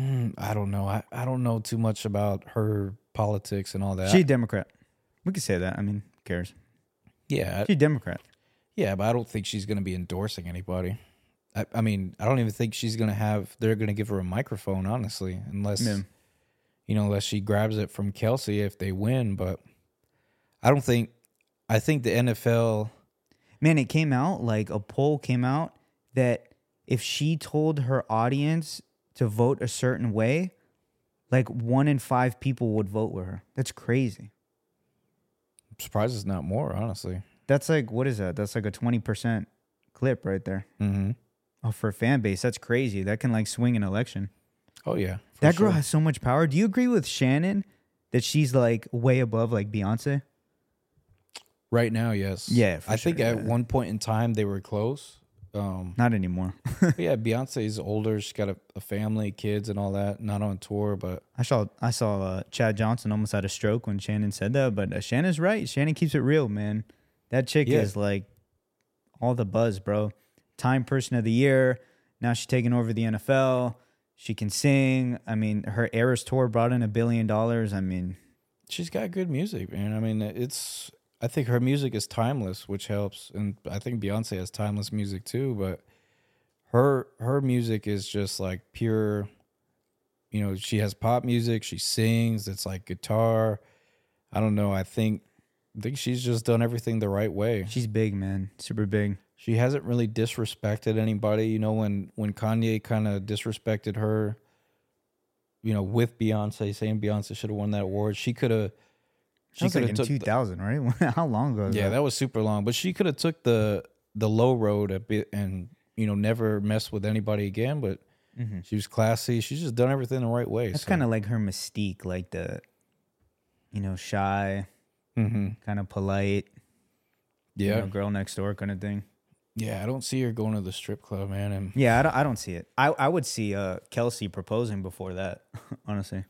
Speaker 3: Mm, I don't know. I, I don't know too much about her politics and all that.
Speaker 2: She's a Democrat. We could say that. I mean, who cares?
Speaker 3: yeah,
Speaker 2: She's a Democrat.
Speaker 3: yeah, but I don't think she's going to be endorsing anybody. I, I mean, I don't even think she's going to have. They're going to give her a microphone, honestly, unless
Speaker 2: Yeah.
Speaker 3: you know, unless she grabs it from Kelce if they win. But I don't think. I think the NFL.
Speaker 2: Man, it came out like a poll came out that if she told her audience to vote a certain way, like one in five people would vote with her. That's crazy.
Speaker 3: I'm surprised it's not more, honestly.
Speaker 2: That's like what is that? That's like a twenty percent clip right there.
Speaker 3: Mm-hmm.
Speaker 2: Oh, for a fan base, that's crazy. That can like swing an election.
Speaker 3: Oh yeah,
Speaker 2: that girl
Speaker 3: sure.
Speaker 2: has so much power. Do you agree with Shannon that she's like way above like Beyonce?
Speaker 3: right now, yes.
Speaker 2: Yeah, for
Speaker 3: I think
Speaker 2: sure,
Speaker 3: at one point in time they were close. Um,
Speaker 2: Not anymore.
Speaker 3: yeah, *laughs* Beyonce's older. She's got a, a family, kids, and all that. Not on tour, but
Speaker 2: I saw I saw uh, Chad Johnson almost had a stroke when Shannon said that, but uh, Shannon's right. Shannon keeps it real, man. That chick
Speaker 3: Yeah.
Speaker 2: is like all the buzz, bro. Time Person of the Year. Now she's taking over the NFL. She can sing. I mean, her Eras tour brought in a billion dollars. I mean,
Speaker 3: she's got good music, man. I mean, it's. I think her music is timeless, which helps, and I think Beyonce has timeless music too. But her her music is just like pure. You know, she has pop music. She sings. It's like guitar. I don't know. I think I think she's just done everything the right way.
Speaker 2: she's big, man. Super big.
Speaker 3: She hasn't really disrespected anybody. You know, when when Kanye kind of disrespected her, you know, with Beyonce, saying Beyonce should have won that award, she could have.
Speaker 2: She like in
Speaker 3: took the-
Speaker 2: 2000, right? *laughs* How long ago?
Speaker 3: yeah, that was super long. But she could have took the the low road a bit and you know never messed with anybody again. But she was classy. She's just done everything the right way.
Speaker 2: Mm-hmm. That's kind of like her mystique, like the, you know, shy,
Speaker 3: hmm
Speaker 2: kind of polite, you
Speaker 3: yeah,
Speaker 2: know, girl next door kind of thing.
Speaker 3: yeah. I don't see her going to the strip club, man. And
Speaker 2: Yeah, I don't, I don't see it. I, I would see uh, Kelce proposing before that, *laughs* honestly.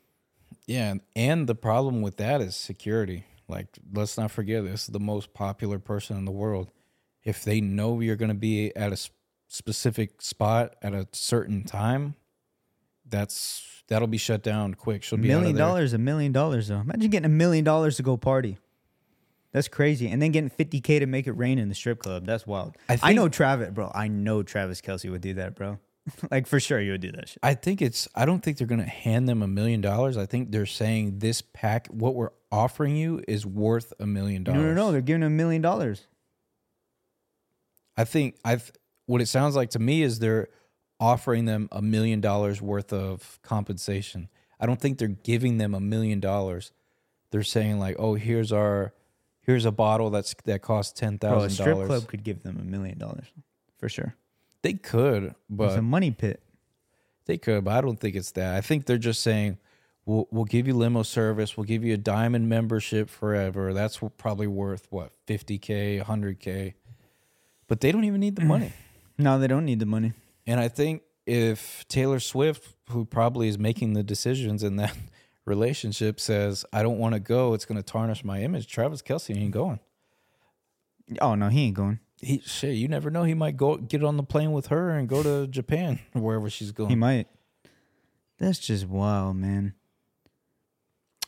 Speaker 3: Yeah, and- the problem with that is security. Like, let's not forget this is the most popular person in the world. If they know you're going to be at a specific spot at a certain time, that's that'll be shut down quick. She'll be
Speaker 2: million dollars, a million dollars though. Imagine getting a million dollars to go party. That's crazy. And then getting 50K to make it rain in the strip club. That's wild.
Speaker 3: I
Speaker 2: I, know Travis, bro. I know Travis Kelce would do that, bro. *laughs* like for sure you would do that shit.
Speaker 3: I think it's. I don't think they're going to hand them a million dollars. I think they're saying this pack, what we're offering you, is worth a million dollars.
Speaker 2: no, no. No, they're giving him a million dollars.
Speaker 3: I think I've. What it sounds like to me is they're offering them a million dollars worth of compensation. I don't think they're giving them a million dollars. They're saying like, oh, here's our, here's a bottle that's that costs ten
Speaker 2: thousand dollars.
Speaker 3: a
Speaker 2: strip club could give them a million dollars for sure.
Speaker 3: They could, but It's
Speaker 2: a money pit.
Speaker 3: They could, but I don't think it's that. I think they're just saying, "We'll we'll give you limo service. We'll give you a diamond membership forever. That's probably worth what fifty k, hundred k." But they don't even need the mm. money.
Speaker 2: No, they don't need the money.
Speaker 3: And I think if Taylor Swift, who probably is making the decisions in that *laughs* relationship says, I don't want to go, it's going to tarnish my image. Travis Kelce ain't going.
Speaker 2: Oh no, he ain't going.
Speaker 3: He shit, you never know. He might go get on the plane with her and go to Japan or *laughs* wherever she's going.
Speaker 2: He might. That's just wild, man.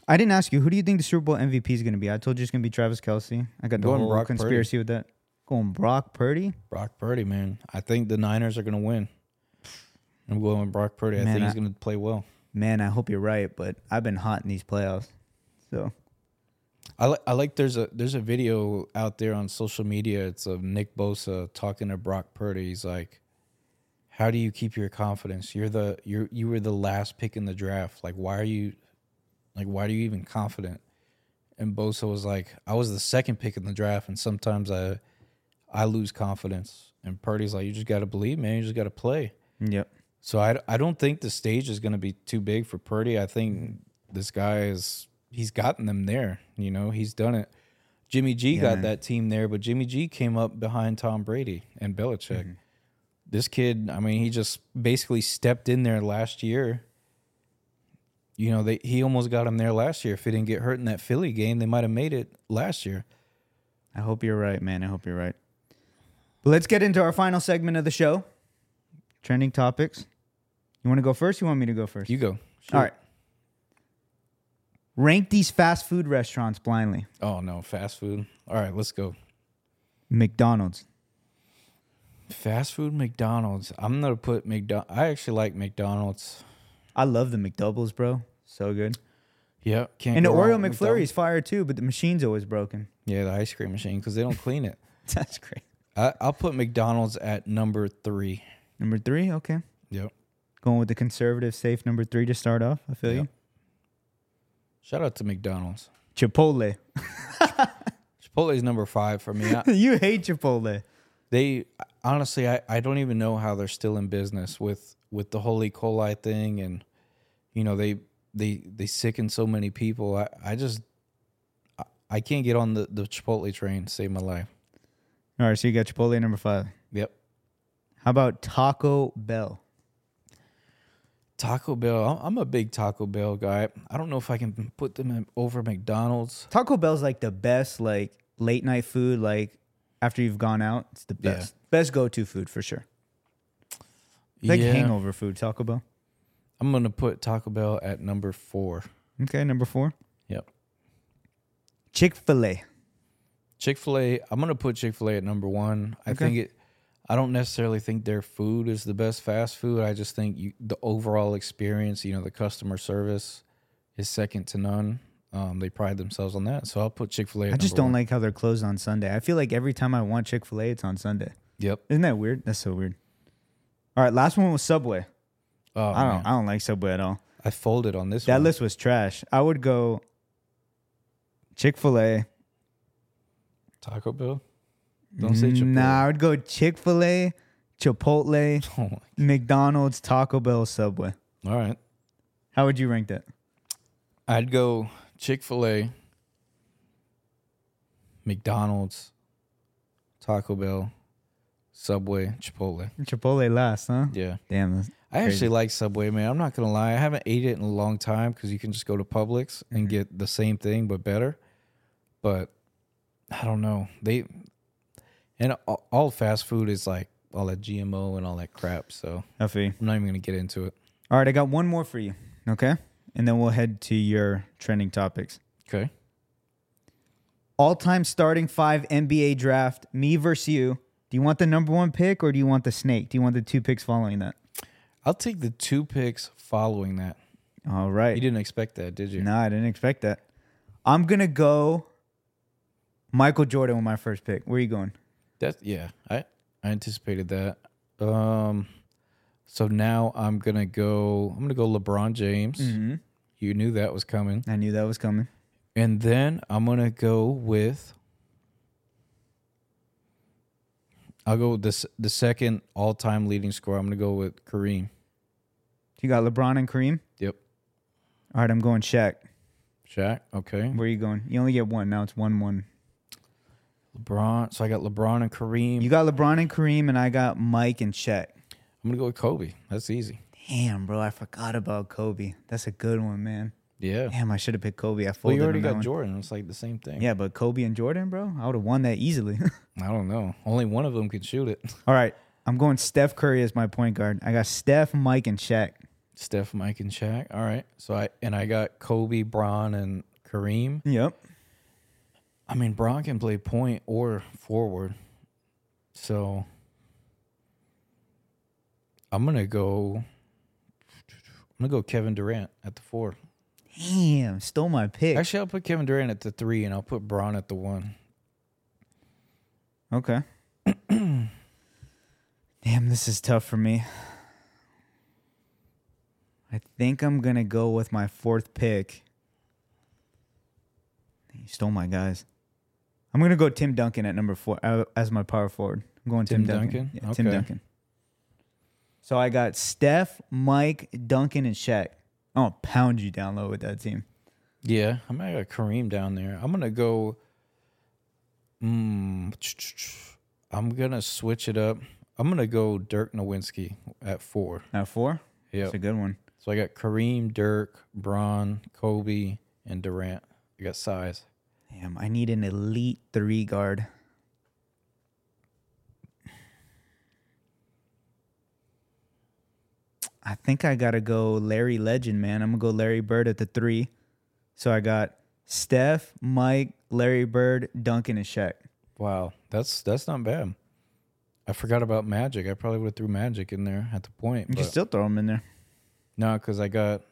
Speaker 2: I didn't ask you. Who do you think the Super Bowl MVP is going to be? I told you it's going to be Travis Kelce. I got the
Speaker 3: Going
Speaker 2: whole
Speaker 3: Brock
Speaker 2: conspiracy with that. Going Brock Purdy.
Speaker 3: Brock Purdy, man. I think the Niners are going to win. I'm going with Brock Purdy. I think he's going to play well.
Speaker 2: Man, I hope you're right, but I've been hot in these playoffs. So
Speaker 3: I like I like there's a there's a video out there on social media. It's of Nick Bosa talking to Brock Purdy. He's like, "How do you keep your confidence? You're the you're you were the last pick in the draft. Like why are you like why are you even confident?" And Bosa was like, "I was the second pick in the draft, and sometimes I I lose confidence." And Purdy's like, "You just got to believe, man. You just got to play."
Speaker 2: yep.
Speaker 3: So I, I don't think the stage is going to be too big for Purdy. I think this guy is he's gotten them there. You know, he's done it. Jimmy G
Speaker 2: Yeah,
Speaker 3: got
Speaker 2: man.
Speaker 3: that team there, but Jimmy G came up behind Tom Brady and Belichick.
Speaker 2: Mm-hmm.
Speaker 3: This kid, I mean, he just basically stepped in there last year. You know, they he almost got him there last year. If he didn't get hurt in that Philly game, they might have made it last year.
Speaker 2: I hope you're right, man. I hope you're right. But let's get into our final segment of the show. Trending topics. You want to go first? You want me to go first?
Speaker 3: You go.
Speaker 2: All right. Rank these fast food restaurants blindly.
Speaker 3: Oh no, fast food. All right, let's go.
Speaker 2: McDonald's.
Speaker 3: Fast food McDonald's. I'm gonna put McDonald. I actually like McDonald's.
Speaker 2: I love the McDoubles, bro. So good.
Speaker 3: Yeah, can't
Speaker 2: And the Oreo McFlurry is fire too, but the machine's always broken.
Speaker 3: Yeah, the ice cream machine because they don't clean it. *laughs*
Speaker 2: That's great.
Speaker 3: I, I'll put McDonald's at number three.
Speaker 2: Number three, okay.
Speaker 3: Yep.
Speaker 2: Going with the conservative, safe number three to start off. I feel
Speaker 3: Yep. Shout out to McDonald's.
Speaker 2: Chipotle. *laughs*
Speaker 3: Chipotle is number five for me. I, *laughs*
Speaker 2: you hate Chipotle.
Speaker 3: they honestly, I, I don't even know how they're still in business with with the whole E. coli thing, and you know they they they sicken so many people. I I just I, I can't get on the the Chipotle train to save my life.
Speaker 2: All right, so you got Chipotle number five.
Speaker 3: Yep.
Speaker 2: How about Taco Bell?
Speaker 3: Taco Bell. I'm- a big Taco Bell guy. I don't know if I can put them in, over McDonald's.
Speaker 2: Taco Bell's like the best like late night food. Like after you've gone out, it's the
Speaker 3: Yeah.
Speaker 2: best. Best go to food for sure. Like
Speaker 3: Yeah.
Speaker 2: hangover food. Taco Bell.
Speaker 3: I'm gonna put Taco Bell at number four.
Speaker 2: Okay, number four.
Speaker 3: Yep.
Speaker 2: Chick Fil A.
Speaker 3: Chick Fil A. I'm gonna put Chick Fil A at number one. I think it. I don't necessarily think their food is the best fast food. I just think you, the overall experience, you know, the customer service is second to none. Um, they pride themselves on that, so I'll put Chick Fil A.
Speaker 2: I just don't like how they're closed on Sunday. I feel like every time I want Chick Fil A, it's on Sunday.
Speaker 3: Yep.
Speaker 2: Isn't that weird? That's so weird. All right, last one was Subway.
Speaker 3: Oh,
Speaker 2: I don't.
Speaker 3: man.
Speaker 2: I don't like Subway at all.
Speaker 3: I folded on this
Speaker 2: That
Speaker 3: one.
Speaker 2: list was trash. I would go Chick Fil A.
Speaker 3: Taco Bell. Don't say Chipotle.
Speaker 2: Nah, I would go Chick Fil A, Chipotle, *laughs*
Speaker 3: Oh my-
Speaker 2: McDonald's, Taco Bell, Subway.
Speaker 3: All right.
Speaker 2: How would you rank that?
Speaker 3: I'd go Chick Fil A, McDonald's, Taco Bell, Subway, Chipotle.
Speaker 2: Chipotle last, huh?
Speaker 3: Yeah.
Speaker 2: Damn. that's
Speaker 3: I
Speaker 2: crazy.
Speaker 3: actually like Subway, man. I'm not gonna lie. I haven't ate it in a long time because you can just go to Publix and
Speaker 2: Mm-hmm.
Speaker 3: get the same thing but better. But I don't know. They and all, all fast food is like all that GMO and all that crap. So
Speaker 2: Effie.
Speaker 3: I'm not even gonna get into it.
Speaker 2: All right, I got one more for you. Okay, and then we'll head to your trending topics.
Speaker 3: Okay.
Speaker 2: All-time starting five NBA draft. Me versus you. Do you want the number one pick or do you want the snake? Do you want the two picks following that?
Speaker 3: I'll take the two picks following that.
Speaker 2: All right.
Speaker 3: You didn't expect that, did you?
Speaker 2: No, I didn't expect that. I'm gonna go Michael Jordan with my first pick. Where are you going?
Speaker 3: That yeah, I I anticipated that. Um, so now I'm gonna go. I'm gonna go LeBron James.
Speaker 2: Mm-hmm.
Speaker 3: You knew that was coming,
Speaker 2: I knew that was coming.
Speaker 3: and then I'm gonna go with. I'll go with this the second all time leading scorer. I'm gonna go with Kareem.
Speaker 2: You got LeBron and Kareem.
Speaker 3: Yep,
Speaker 2: All right, I'm going Shaq.
Speaker 3: Shaq. Okay,
Speaker 2: Where are you going? You only get one. Now it's one one.
Speaker 3: LeBron. So I got LeBron and Kareem.
Speaker 2: You got LeBron and Kareem, and I got Mike and Shaq.
Speaker 3: I'm gonna go with Kobe. That's easy.
Speaker 2: Damn, bro, I forgot about Kobe. That's a good one, man.
Speaker 3: Yeah.
Speaker 2: Damn, I should have picked Kobe. I
Speaker 3: Well,
Speaker 2: folded
Speaker 3: you already got
Speaker 2: one.
Speaker 3: Jordan. It's like the same thing.
Speaker 2: Yeah, but Kobe and Jordan, bro, I would have won that easily. *laughs*
Speaker 3: I don't know. Only one of them could shoot it.
Speaker 2: All right, I'm going Steph Curry as my point guard. I got Steph, Mike, and Shaq.
Speaker 3: Steph, Mike, and Shaq. All right. So I and I got Kobe, Braun, and Kareem.
Speaker 2: Yep.
Speaker 3: I mean, Braun can play point or forward. So I'm gonna go. I'm gonna go Kevin Durant at the four.
Speaker 2: Damn, stole my pick.
Speaker 3: Actually, I'll put Kevin Durant at the three, and I'll put Braun at the one.
Speaker 2: Okay. *clears throat* Damn, this is tough for me. I think I'm gonna go with my fourth pick. You stole my guys. I'm gonna go Tim Duncan at number four uh, as my power forward. I'm going Tim,
Speaker 3: Tim
Speaker 2: Duncan.
Speaker 3: Duncan?
Speaker 2: Yeah, Tim
Speaker 3: Okay.
Speaker 2: Duncan. So I got Steph, Mike, Duncan, and Shaq. I'm gonna pound you down low with that team.
Speaker 3: Yeah, I might got Kareem down there. I'm gonna go. Mm, I'm gonna switch it up. I'm gonna go Dirk Nowitzki at four.
Speaker 2: At four?
Speaker 3: Yeah.
Speaker 2: That's a good one.
Speaker 3: So I got Kareem, Dirk, Braun, Kobe, and Durant. I got size.
Speaker 2: Damn, I need an elite three guard. I think I gotta go Larry Legend, man. I'm gonna go Larry Bird at the three. So I got Steph, Mike, Larry Bird, Duncan, and Shaq.
Speaker 3: Wow, that's that's not bad. I forgot about Magic. I probably would have threw Magic in there at the point.
Speaker 2: You can still throw him in there.
Speaker 3: No, because I got,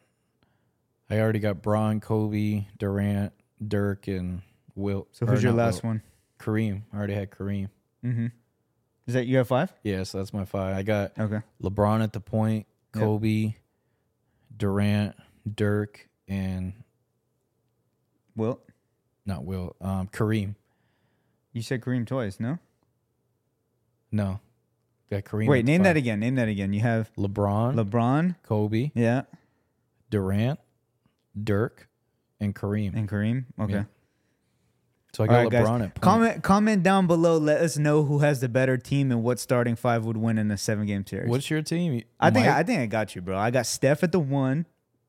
Speaker 3: I already got Braun, Kobe, Durant, Dirk, and Wilt.
Speaker 2: So
Speaker 3: or
Speaker 2: who's your
Speaker 3: not
Speaker 2: last
Speaker 3: Wilt,
Speaker 2: one?
Speaker 3: Kareem. I already had Kareem.
Speaker 2: Mm-hmm. Is that you have five?
Speaker 3: Yeah, so that's my five. I got
Speaker 2: Okay.
Speaker 3: LeBron at the point,
Speaker 2: Yep.
Speaker 3: Kobe, Durant, Dirk, and
Speaker 2: Well,
Speaker 3: not Will, um, Kareem.
Speaker 2: you said Kareem twice, no?
Speaker 3: No, got Kareem.
Speaker 2: Wait, name that again. Name that again. You have
Speaker 3: LeBron,
Speaker 2: LeBron,
Speaker 3: Kobe,
Speaker 2: yeah,
Speaker 3: Durant, Dirk, and Kareem.
Speaker 2: and Kareem. Okay.
Speaker 3: Yeah. So I got
Speaker 2: right, guys.
Speaker 3: LeBron at point.
Speaker 2: Comment comment down below. Let us know who has the better team and what starting five would win in a seven game series.
Speaker 3: What's your team?
Speaker 2: I think
Speaker 3: Mike,
Speaker 2: I think I got you, bro. I got Steph at the one.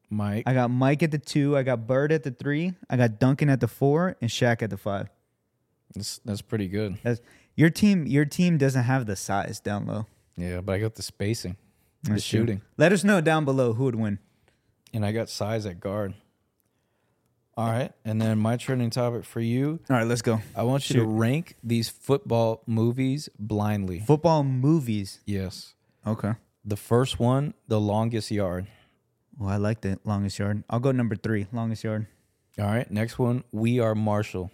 Speaker 3: Mike.
Speaker 2: I got Mike at the two. I got Bird at the three. I got Duncan at the four and Shaq at the five.
Speaker 3: That's, that's pretty good.
Speaker 2: That's your team. Your team doesn't have the size down low.
Speaker 3: Yeah, but I got the spacing, the
Speaker 2: That's true.
Speaker 3: shooting,
Speaker 2: Let us know down below who would win.
Speaker 3: and I got size at guard. All right, and then my trending topic for you.
Speaker 2: All right, let's go.
Speaker 3: I want you to
Speaker 2: Shoot.
Speaker 3: rank these football movies blindly.
Speaker 2: Football movies.
Speaker 3: Yes.
Speaker 2: Okay.
Speaker 3: The first one, The Longest Yard.
Speaker 2: Well, I like the longest yard. I'll go number three, longest yard.
Speaker 3: All right, next one, We Are Marshall.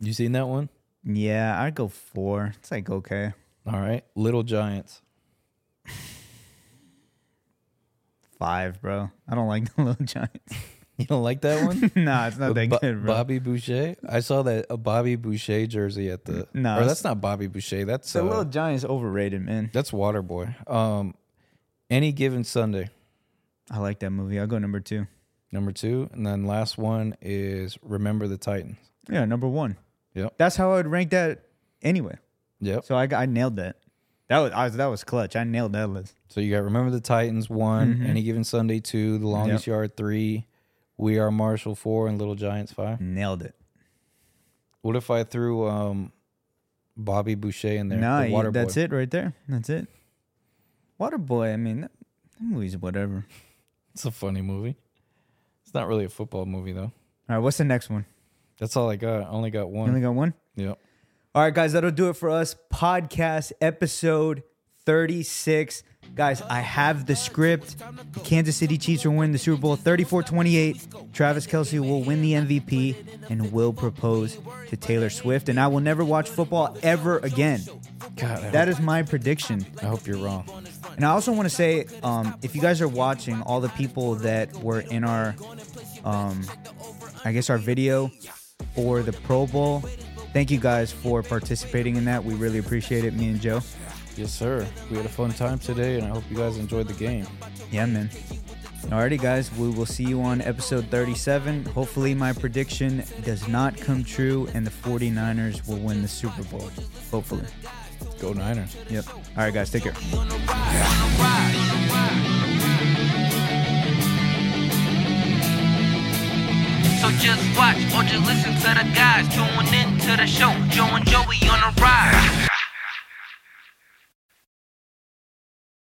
Speaker 3: You seen that one?
Speaker 2: Yeah, I'd go four. It's like okay.
Speaker 3: All right, Little Giants. *laughs*
Speaker 2: Five, bro. I don't like *laughs* the little giants.
Speaker 3: You don't like that one? *laughs*
Speaker 2: nah, it's not that
Speaker 3: Bo-
Speaker 2: good, bro.
Speaker 3: Bobby Boucher. I saw that a Bobby Boucher jersey at the.
Speaker 2: No,
Speaker 3: or that's not Bobby Boucher. That's
Speaker 2: the
Speaker 3: uh,
Speaker 2: little giants overrated, man.
Speaker 3: that's Waterboy. Um, any given Sunday,
Speaker 2: I like that movie. I'll go number two.
Speaker 3: number two, and then last one is Remember the Titans.
Speaker 2: Yeah, number one.
Speaker 3: Yep.
Speaker 2: That's how I would rank that anyway.
Speaker 3: Yep.
Speaker 2: So I, I nailed that. That was, I was that was clutch. I nailed that list.
Speaker 3: So you got Remember the Titans one,
Speaker 2: Mhm.
Speaker 3: Any Given Sunday two, The Longest Yard three, We Are Marshall four, and Little Giants five.
Speaker 2: Nailed it.
Speaker 3: What if I threw um, Bobby Boucher in there?
Speaker 2: Nah,
Speaker 3: the
Speaker 2: you- that's it right there. That's it. Waterboy. I mean, that, that movie's whatever.
Speaker 3: It's a funny movie. It's not really a football movie though.
Speaker 2: All right, what's the next one?
Speaker 3: That's all I got. I only got one.
Speaker 2: You only got one.
Speaker 3: Yep.
Speaker 2: All right, guys, that'll do it for us. Podcast episode 36. Guys, I have the script. The Kansas City Chiefs will win the Super Bowl 34 28. Travis Kelce will win the MVP and will propose to Taylor Swift. And I will never watch football ever again.
Speaker 3: God, I,
Speaker 2: That is my prediction.
Speaker 3: I hope you're wrong.
Speaker 2: And I also want to say, um, if you guys are watching, all the people that were in our, um, I guess our video for the Pro Bowl, thank you guys for participating in that. We really appreciate it, me and Joe.
Speaker 3: Yes, sir. We had a fun time today, and I hope you guys enjoyed the game.
Speaker 2: Yeah, man. Alrighty, guys, we will see you on episode 37. Hopefully, my prediction does not come true and the 49ers will win the Super Bowl. Hopefully.
Speaker 3: Go Niners.
Speaker 2: Yep. All right, guys, take care.
Speaker 1: Just watch or just listen to the guys. Tune in to the show. Joe and Joey on the ride.